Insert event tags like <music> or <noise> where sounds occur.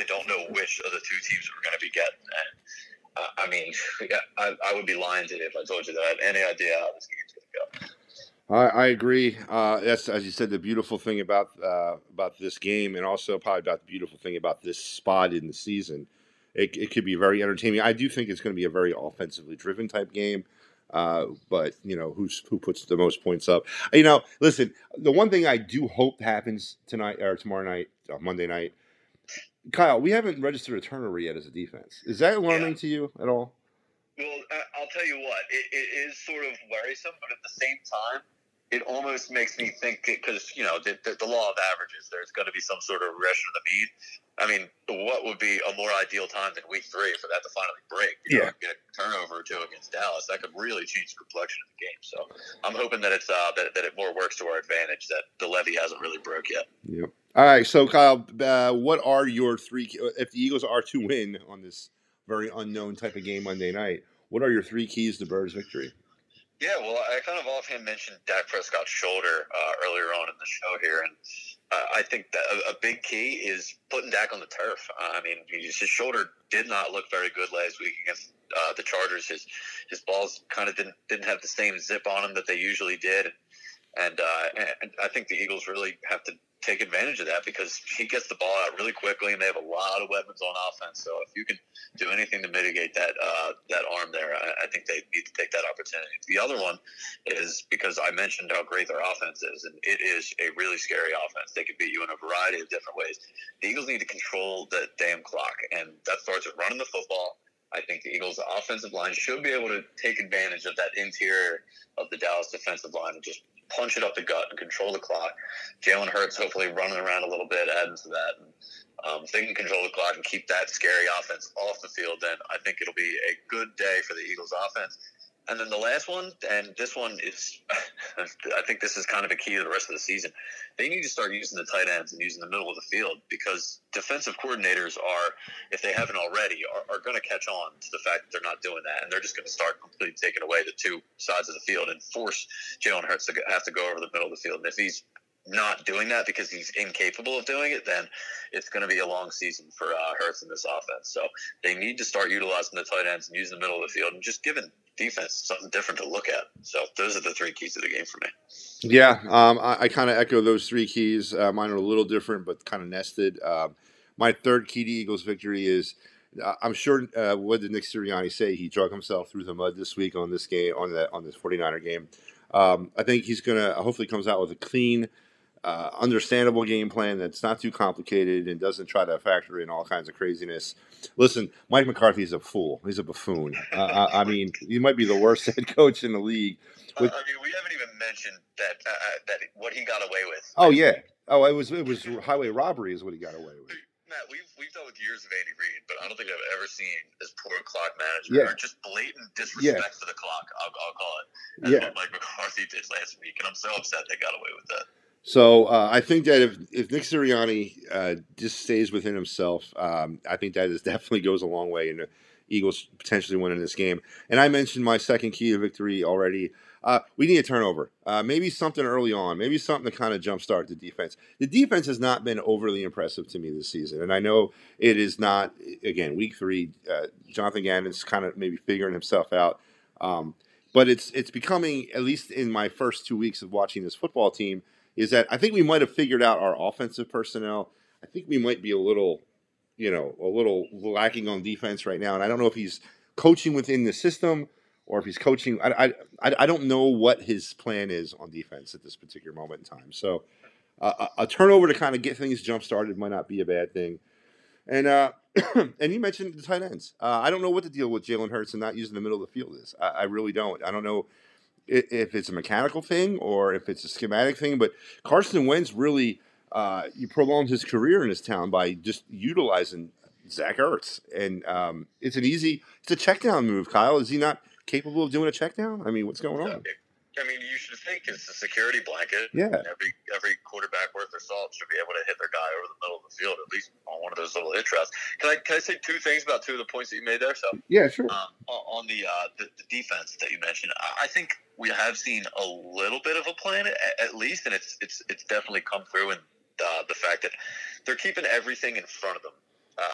really don't know which of the two teams we're going to be getting. And, uh, I mean, yeah, <laughs> I, I, would be lying to you if I told you that I have any idea how this game's going to go. I, I agree. Uh, that's as you said, the beautiful thing about uh, about this game, and also probably about the beautiful thing about this spot in the season. It, it could be very entertaining. I do think it's going to be a very offensively driven type game. Uh, but you know who's who puts the most points up. You know, listen. The one thing I do hope happens tonight or tomorrow night, uh, Monday night. Kyle, we haven't registered a turnover yet as a defense. Is that alarming yeah. to you at all? Well, uh, I'll tell you what. It, it is sort of worrisome, but at the same time, it almost makes me think because you know the, the, the, law of averages. There's going to be some sort of regression of the mean. I mean, what would be a more ideal time than week three for that to finally break? You yeah, know, get a turnover or two against Dallas that could really change the complexion of the game. So I'm hoping that it's uh, that, that it more works to our advantage. That the levee hasn't really broke yet. Yep. All right, so Kyle, uh, what are your three? If the Eagles are to win on this very unknown type of game Monday night, what are your three keys to Birds' victory? Yeah, well, I kind of offhand mentioned Dak Prescott's shoulder uh, earlier on in the show here, and uh, I think that a, big key is putting Dak on the turf. Uh, I mean, his shoulder did not look very good last week against uh, the Chargers. His his balls kind of didn't didn't have the same zip on them that they usually did, and, uh, and I think the Eagles really have to take advantage of that because he gets the ball out really quickly, and they have a lot of weapons on offense. So if you can do anything to mitigate that uh, that arm there, I, I, think they need to take that opportunity. The other one is because I mentioned how great their offense is, and it is a really scary offense. They can beat you in a variety of different ways. The Eagles need to control the damn clock, and that starts with running the football. I think the Eagles' offensive line should be able to take advantage of that interior of the Dallas defensive line and just punch it up the gut and control the clock. Jalen Hurts hopefully running around a little bit adds to that. And, um, if they can control the clock and keep that scary offense off the field, then I think it'll be a good day for the Eagles offense. And then the last one, and this one is, <laughs> I think this is kind of a key to the rest of the season. They need to start using the tight ends and using the middle of the field because defensive coordinators are, if they haven't already, are, are going to catch on to the fact that they're not doing that, and they're just going to start completely taking away the two sides of the field and force Jalen Hurts to have to go over the middle of the field. And if he's not doing that because he's incapable of doing it, then it's going to be a long season for uh, Hurts in this offense. So they need to start utilizing the tight ends and using the middle of the field and just giving defense something different to look at. So those are the three keys of the game for me. Yeah, um, I, I kind of echo those three keys. Uh, mine are a little different, but kind of nested. Um, my third key to Eagles victory is. Uh, I'm sure. Uh, what did Nick Sirianni say? He drug himself through the mud this week on this game, on that on this 49er game. Um, I think he's gonna hopefully comes out with a clean, uh, understandable game plan that's not too complicated and doesn't try to factor in all kinds of craziness. Listen, Mike McCarthy is a fool. He's a buffoon. Uh, I, I, mean, he might be the worst <laughs> head coach in the league. With, uh, I mean, we haven't even mentioned that uh, uh, that what he got away with. Oh yeah. Oh, it was it was highway robbery is what he got away with. Matt, we've we've dealt with years of Andy Reid, but I don't think I've ever seen as poor clock management yeah. or just blatant disrespect yeah. for the clock. I'll, I'll call it. That's yeah. what Mike <laughs> McCarthy did last week, and I'm so upset they got away with that. So uh, I think that if, if Nick Sirianni uh, just stays within himself, um, I think that is <laughs> definitely goes a long way in Eagles potentially winning this game. And I mentioned my second key to victory already. Uh, we need a turnover. Uh, maybe something early on. Maybe something to kind of jumpstart the defense. The defense has not been overly impressive to me this season, and I know it is not. Again, week three, uh, Jonathan Gannon's kind of maybe figuring himself out. Um, but it's it's becoming at least in my first two weeks of watching this football team is that I think we might have figured out our offensive personnel. I think we might be a little, you know, a little lacking on defense right now, and I don't know if he's coaching within the system or if he's coaching. I I, I don't know what his plan is on defense at this particular moment in time. So uh, a, a turnover to kind of get things jump started might not be a bad thing. And uh, <clears throat> and you mentioned the tight ends. Uh, I don't know what the deal with Jalen Hurts and not using the middle of the field is. I, I really don't. I don't know if it's a mechanical thing or if it's a schematic thing. But Carson Wentz really uh, you prolonged his career in this town by just utilizing Zach Ertz, and um, it's an easy it's a check down move. Kyle, is he not capable of doing a check down? I mean, what's going on? I mean, you should think it's a security blanket. Yeah. Every every quarterback worth their salt should be able to hit their guy over the middle of the field, at least on one of those little hitch routes. Can I can I say two things about two of the points that you made there? So yeah, sure. Um, on the, uh, the, the defense that you mentioned, I think we have seen a little bit of a plan at, least, and it's it's it's definitely come through in uh, the fact that they're keeping everything in front of them